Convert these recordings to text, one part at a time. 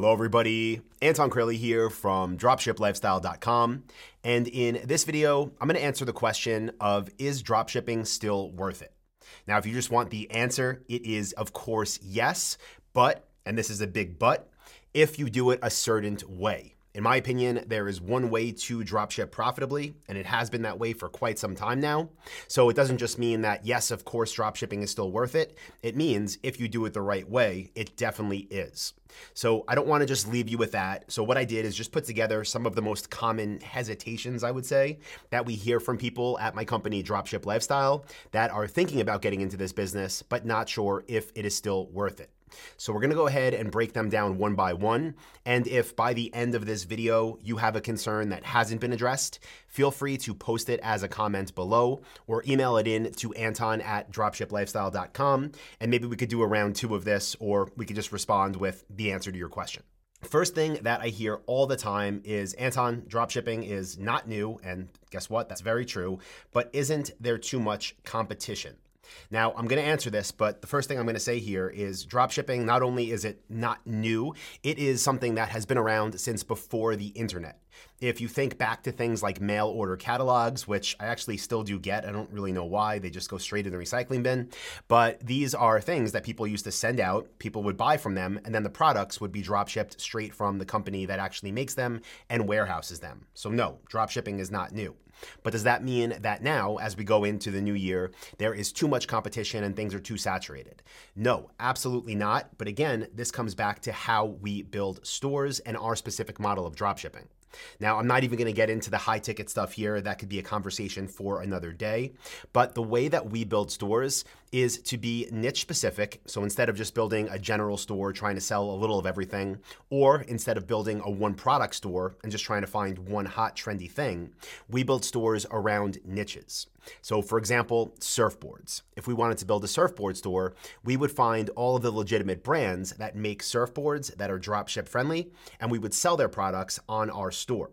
Hello, everybody. Anton Kraly here from dropshiplifestyle.com. And in this video, I'm going to answer the question of is dropshipping still worth it? Now, if you just want the answer, it is, of course, yes. But, and this is a big but, if you do it a certain way. In my opinion, there is one way to dropship profitably, and it has been that way for quite some time now. So it doesn't just mean that, yes, of course, dropshipping is still worth it. It means if you do it the right way, it definitely is. So I don't want to just leave you with that. So what I did is just put together some of the most common hesitations, I would say, that we hear from people at my company, Dropship Lifestyle, that are thinking about getting into this business, but not sure if it is still worth it. So we're gonna go ahead and break them down one by one. And if by the end of this video you have a concern that hasn't been addressed, feel free to post it as a comment below or email it in to Anton at dropshiplifestyle.com. And maybe we could do a round two of this, or we could just respond with the answer to your question. First thing that I hear all the time is Anton, dropshipping is not new. And guess what? That's very true. But isn't there too much competition? Now, I'm going to answer this, but the first thing I'm going to say here is dropshipping, not only is it not new, it is something that has been around since before the internet. If you think back to things like mail order catalogs, which I actually still do get, I don't really know why, they just go straight in the recycling bin. But these are things that people used to send out, people would buy from them, and then the products would be drop shipped straight from the company that actually makes them and warehouses them. So, no, drop shipping is not new. But does that mean that now, as we go into the new year, there is too much competition and things are too saturated? No, absolutely not. But again, this comes back to how we build stores and our specific model of dropshipping. Now, I'm not even going to get into the high ticket stuff here. That could be a conversation for another day. But the way that we build stores is to be niche specific. So instead of just building a general store trying to sell a little of everything, or instead of building a one product store and just trying to find one hot trendy thing, we build stores around niches. So, for example, surfboards. If we wanted to build a surfboard store, we would find all of the legitimate brands that make surfboards that are dropship friendly, and we would sell their products on our store.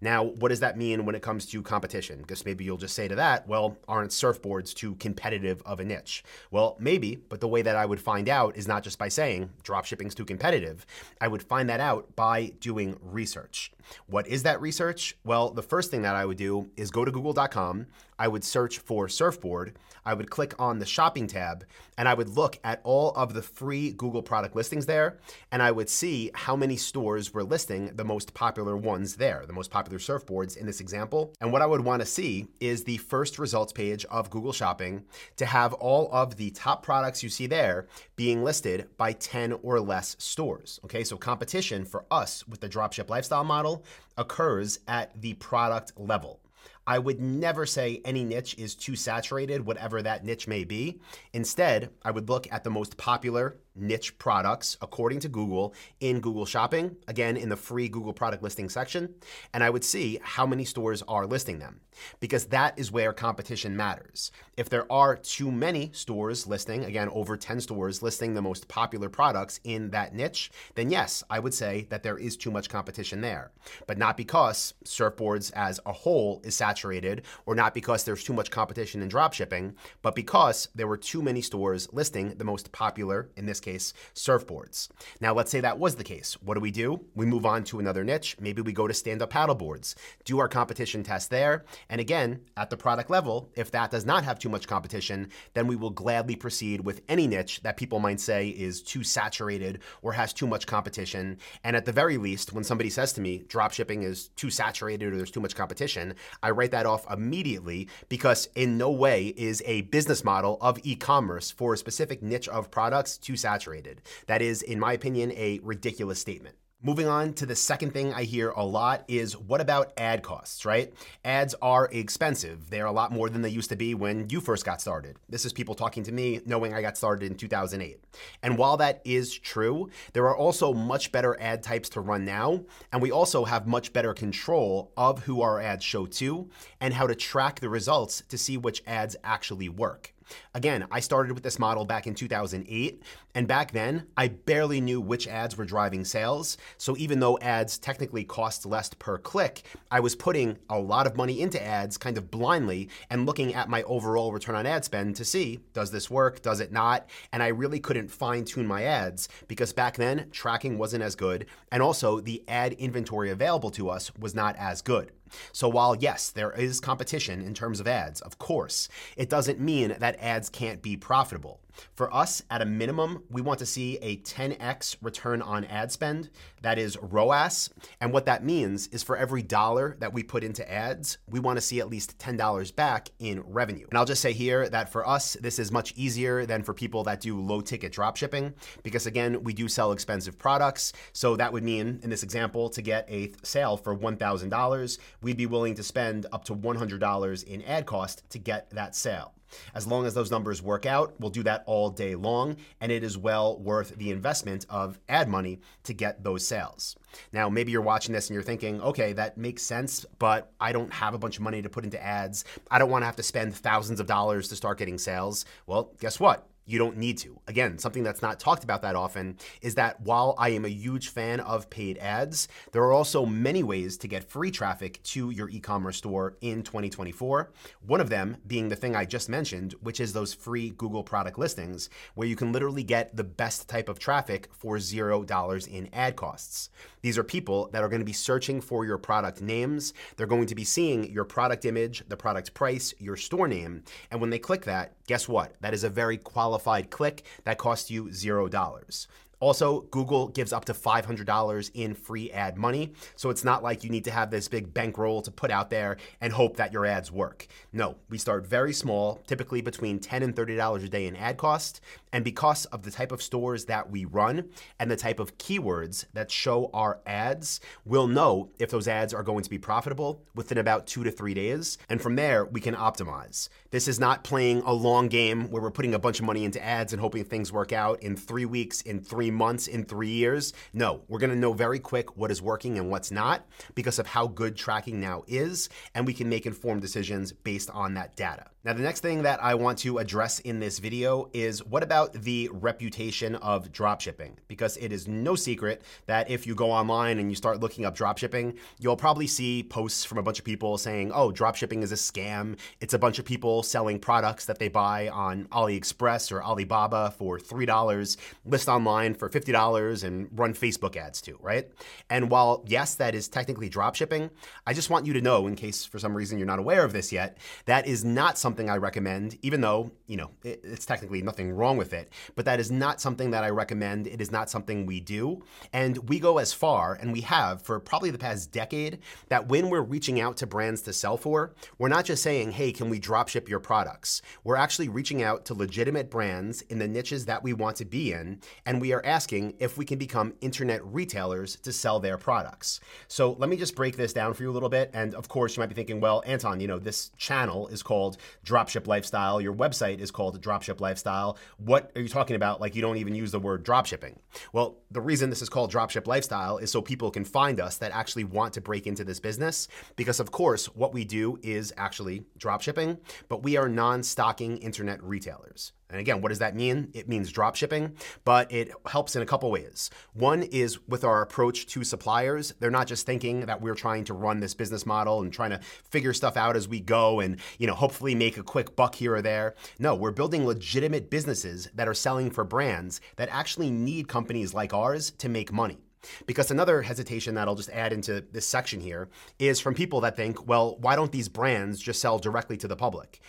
Now, what does that mean when it comes to competition? Because maybe you'll just say to that, well, aren't surfboards too competitive of a niche? Well, maybe, but the way that I would find out is not just by saying dropshipping's too competitive. I would find that out by doing research. What is that research? Well, the first thing that I would do is go to google.com, I would search for surfboard, I would click on the shopping tab, and I would look at all of the free Google product listings there, and I would see how many stores were listing the most popular ones there, the most popular surfboards in this example. And what I would want to see is the first results page of Google Shopping to have all of the top products you see there being listed by 10 or less stores. Okay, so competition for us with the dropship lifestyle model occurs at the product level. I would never say any niche is too saturated, whatever that niche may be. Instead, I would look at the most popular niche products according to Google in Google Shopping, again in the free Google product listing section, and I would see how many stores are listing them because that is where competition matters. If there are too many stores listing, again over 10 stores listing the most popular products in that niche, then yes, I would say that there is too much competition there. But not because surfboards as a whole is saturated or not because there's too much competition in dropshipping, but because there were too many stores listing the most popular in this case, surfboards. Now, let's say that was the case. What do we do? We move on to another niche. Maybe we go to stand up paddleboards, do our competition test there. And again, at the product level, if that does not have too much competition, then we will gladly proceed with any niche that people might say is too saturated or has too much competition. And at the very least, when somebody says to me, dropshipping is too saturated or there's too much competition, I write that off immediately because in no way is a business model of e commerce for a specific niche of products too saturated. That is, in my opinion, a ridiculous statement. Moving on to the second thing I hear a lot is what about ad costs, right? Ads are expensive. They're a lot more than they used to be when you first got started. This is people talking to me knowing I got started in 2008. And while that is true, there are also much better ad types to run now. And we also have much better control of who our ads show to and how to track the results to see which ads actually work. Again, I started with this model back in 2008, and back then, I barely knew which ads were driving sales. So even though ads technically cost less per click, I was putting a lot of money into ads kind of blindly and looking at my overall return on ad spend to see does this work, does it not? And I really couldn't fine tune my ads because back then, tracking wasn't as good, and also the ad inventory available to us was not as good. So while yes, there is competition in terms of ads, of course, it doesn't mean that ads can't be profitable. For us, at a minimum, we want to see a 10x return on ad spend. That is ROAS. And what that means is for every dollar that we put into ads, we want to see at least $10 back in revenue. And I'll just say here that for us, this is much easier than for people that do low ticket drop shipping because, again, we do sell expensive products. So that would mean, in this example, to get a sale for $1,000, we'd be willing to spend up to $100 in ad cost to get that sale. As long as those numbers work out, we'll do that all day long, and it is well worth the investment of ad money to get those sales. Now, maybe you're watching this and you're thinking, okay, that makes sense, but I don't have a bunch of money to put into ads. I don't want to have to spend thousands of dollars to start getting sales. Well, guess what? You don't need to. Again, something that's not talked about that often is that while I am a huge fan of paid ads, there are also many ways to get free traffic to your e commerce store in 2024. One of them being the thing I just mentioned, which is those free Google product listings, where you can literally get the best type of traffic for $0 in ad costs. These are people that are going to be searching for your product names. They're going to be seeing your product image, the product price, your store name. And when they click that, guess what? That is a very qualified click that costs you $0. Also, Google gives up to $500 in free ad money. So it's not like you need to have this big bankroll to put out there and hope that your ads work. No, we start very small, typically between 10 and $30 a day in ad cost. And because of the type of stores that we run and the type of keywords that show our ads, we'll know if those ads are going to be profitable within about two to three days. And from there, we can optimize. This is not playing a long game where we're putting a bunch of money into ads and hoping things work out in three weeks, in three months, in three years. No, we're gonna know very quick what is working and what's not because of how good tracking now is, and we can make informed decisions based on that data. Now, the next thing that I want to address in this video is what about the reputation of dropshipping? Because it is no secret that if you go online and you start looking up dropshipping, you'll probably see posts from a bunch of people saying, oh, dropshipping is a scam. It's a bunch of people selling products that they buy on AliExpress or Alibaba for $3, list online for $50, and run Facebook ads to, right? And while, yes, that is technically dropshipping, I just want you to know, in case for some reason you're not aware of this yet, that is not something something I recommend, even though, you know, it, it's technically nothing wrong with it, but that is not something that I recommend. It is not something we do. And we go as far, and we have for probably the past decade, that when we're reaching out to brands to sell for, we're not just saying, hey, can we drop ship your products? We're actually reaching out to legitimate brands in the niches that we want to be in, and we are asking if we can become internet retailers to sell their products. So let me just break this down for you a little bit. And of course, you might be thinking, well, Anton, you know, this channel is called dropship lifestyle. Your website is called dropship lifestyle. What are you talking about? Like you don't even use the word dropshipping. Well, the reason this is called dropship lifestyle is so people can find us that actually want to break into this business. Because of course, what we do is actually dropshipping, but we are non-stocking internet retailers. And again, what does that mean? It means drop shipping, but it helps in a couple ways. One is with our approach to suppliers. They're not just thinking that we're trying to run this business model and trying to figure stuff out as we go and, you know, hopefully make a quick buck here or there. No, we're building legitimate businesses that are selling for brands that actually need companies like ours to make money. Because another hesitation that I'll just add into this section here is from people that think, well, why don't these brands just sell directly to the public?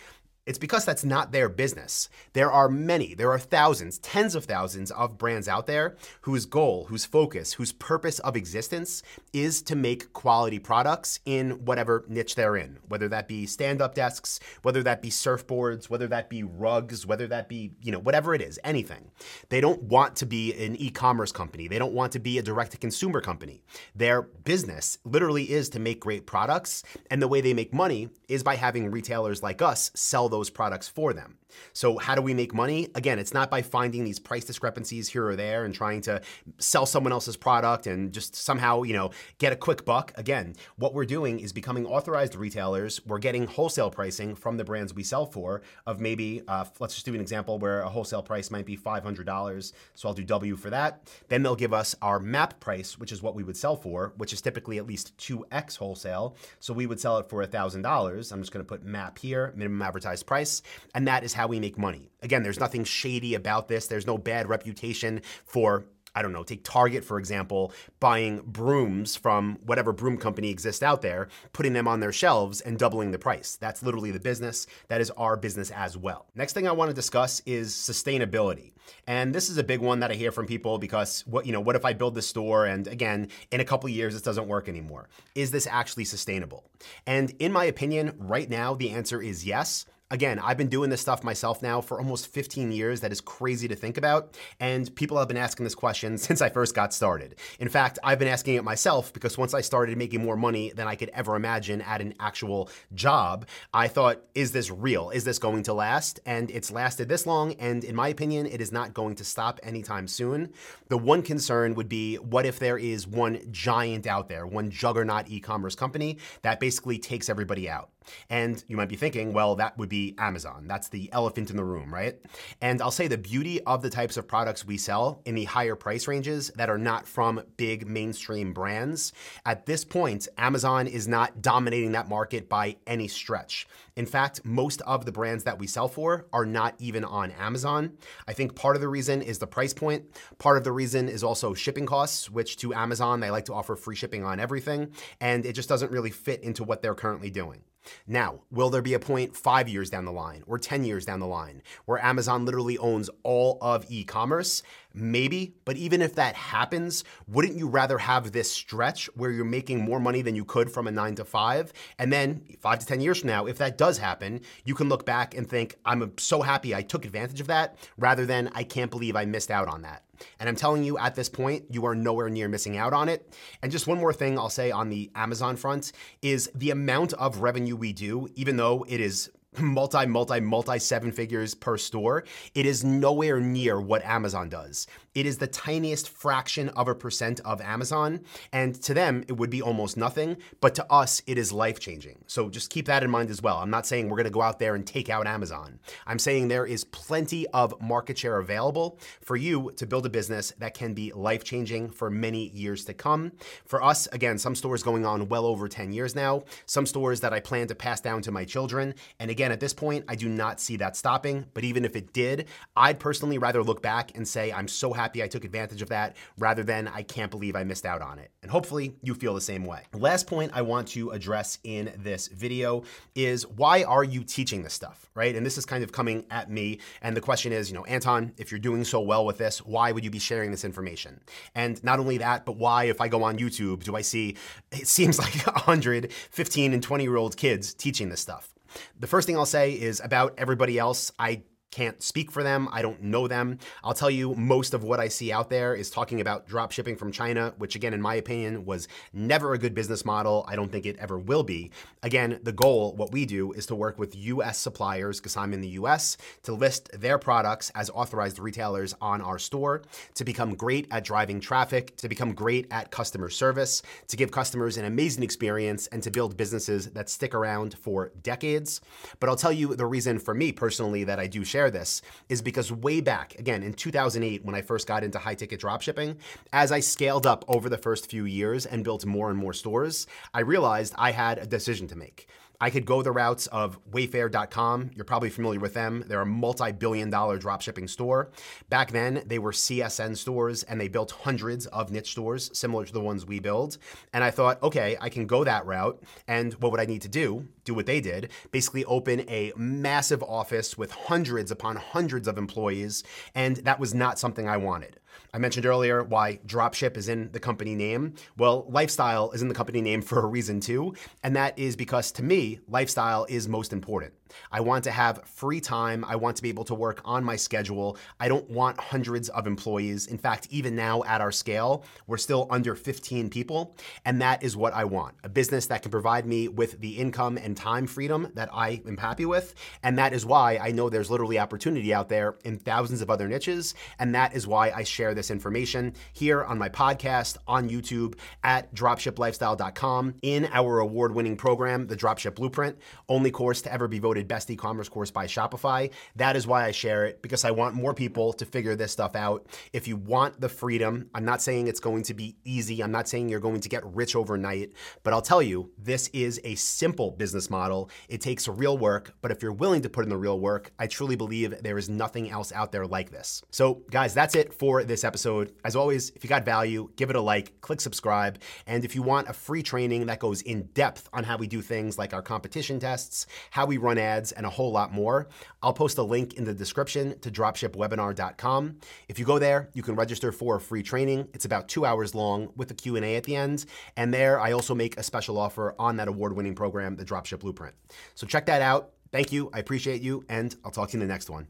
It's because that's not their business. There are many, there are thousands, tens of thousands of brands out there whose goal, whose focus, whose purpose of existence is to make quality products in whatever niche they're in, whether that be stand up desks, whether that be surfboards, whether that be rugs, whether that be, you know, whatever it is, anything. They don't want to be an e commerce company. They don't want to be a direct to consumer company. Their business literally is to make great products. And the way they make money is by having retailers like us sell those those products for them. So, how do we make money? Again, it's not by finding these price discrepancies here or there and trying to sell someone else's product and just somehow, you know, get a quick buck. Again, what we're doing is becoming authorized retailers. We're getting wholesale pricing from the brands we sell for of maybe, uh, let's just do an example where a wholesale price might be $500. So I'll do W for that. Then they'll give us our MAP price, which is what we would sell for, which is typically at least 2x wholesale. So we would sell it for $1,000. I'm just going to put MAP here, minimum advertised price. And that is how we make money. Again, there's nothing shady about this. There's no bad reputation for I don't know, take Target, for example, buying brooms from whatever broom company exists out there, putting them on their shelves and doubling the price. That's literally the business. That is our business as well. Next thing I want to discuss is sustainability. And this is a big one that I hear from people because what, you know, what if I build this store and again, in a couple years this doesn't work anymore? Is this actually sustainable? And in my opinion, right now the answer is yes. Again, I've been doing this stuff myself now for almost 15 years. That is crazy to think about. And people have been asking this question since I first got started. In fact, I've been asking it myself because once I started making more money than I could ever imagine at an actual job, I thought, is this real? Is this going to last? And it's lasted this long. And in my opinion, it is not going to stop anytime soon. The one concern would be what if there is one giant out there, one juggernaut e commerce company that basically takes everybody out? And you might be thinking, well, that would be Amazon. That's the elephant in the room, right? And I'll say the beauty of the types of products we sell in the higher price ranges that are not from big mainstream brands, at this point, Amazon is not dominating that market by any stretch. In fact, most of the brands that we sell for are not even on Amazon. I think part of the reason is the price point. Part of the reason is also shipping costs, which to Amazon, they like to offer free shipping on everything, and it just doesn't really fit into what they're currently doing. Now, will there be a point five years down the line or 10 years down the line where Amazon literally owns all of e commerce? Maybe, but even if that happens, wouldn't you rather have this stretch where you're making more money than you could from a nine to five? And then five to 10 years from now, if that does happen, you can look back and think, I'm so happy I took advantage of that rather than I can't believe I missed out on that. And I'm telling you at this point, you are nowhere near missing out on it. And just one more thing I'll say on the Amazon front is the amount of revenue we do, even though it is multi, multi, multi seven figures per store, it is nowhere near what Amazon does. It is the tiniest fraction of a percent of Amazon. And to them, it would be almost nothing. But to us, it is life changing. So just keep that in mind as well. I'm not saying we're going to go out there and take out Amazon. I'm saying there is plenty of market share available for you to build a business that can be life changing for many years to come. For us, again, some stores going on well over 10 years now, some stores that I plan to pass down to my children. And again, at this point, I do not see that stopping. But even if it did, I'd personally rather look back and say, I'm so happy I took advantage of that rather than I can't believe I missed out on it. And hopefully you feel the same way. Last point I want to address in this video is why are you teaching this stuff, right? And this is kind of coming at me. And the question is, you know, Anton, if you're doing so well with this, why would you be sharing this information? And not only that, but why, if I go on YouTube, do I see, it seems like 100, 15, and 20 year old kids teaching this stuff? The first thing I'll say is about everybody else. I can't speak for them. I don't know them. I'll tell you, most of what I see out there is talking about drop shipping from China, which, again, in my opinion, was never a good business model. I don't think it ever will be. Again, the goal, what we do, is to work with US suppliers, because I'm in the US, to list their products as authorized retailers on our store, to become great at driving traffic, to become great at customer service, to give customers an amazing experience, and to build businesses that stick around for decades. But I'll tell you the reason for me personally that I do share this is because way back, again, in 2008, when I first got into high ticket dropshipping, as I scaled up over the first few years and built more and more stores, I realized I had a decision to make. I could go the routes of Wayfair.com. You're probably familiar with them. They're a multi billion dollar dropshipping store. Back then, they were CSN stores and they built hundreds of niche stores similar to the ones we build. And I thought, okay, I can go that route. And what would I need to do? Do what they did basically open a massive office with hundreds upon hundreds of employees. And that was not something I wanted. I mentioned earlier why dropship is in the company name. Well, lifestyle is in the company name for a reason too, and that is because to me, lifestyle is most important. I want to have free time. I want to be able to work on my schedule. I don't want hundreds of employees. In fact, even now at our scale, we're still under 15 people, and that is what I want. A business that can provide me with the income and time freedom that I am happy with, and that is why I know there's literally opportunity out there in thousands of other niches, and that is why I share this information here on my podcast, on YouTube, at dropshiplifestyle.com, in our award winning program, the Dropship Blueprint, only course to ever be voted best e commerce course by Shopify. That is why I share it, because I want more people to figure this stuff out. If you want the freedom, I'm not saying it's going to be easy, I'm not saying you're going to get rich overnight, but I'll tell you, this is a simple business model. It takes real work, but if you're willing to put in the real work, I truly believe there is nothing else out there like this. So, guys, that's it for this episode. As always, if you got value, give it a like, click subscribe. And if you want a free training that goes in depth on how we do things like our competition tests, how we run ads, and a whole lot more, I'll post a link in the description to dropshipwebinar.com. If you go there, you can register for a free training. It's about 2 hours long with a Q&A at the end, and there I also make a special offer on that award-winning program, the Dropship Blueprint. So check that out. Thank you. I appreciate you, and I'll talk to you in the next one.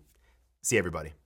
See everybody.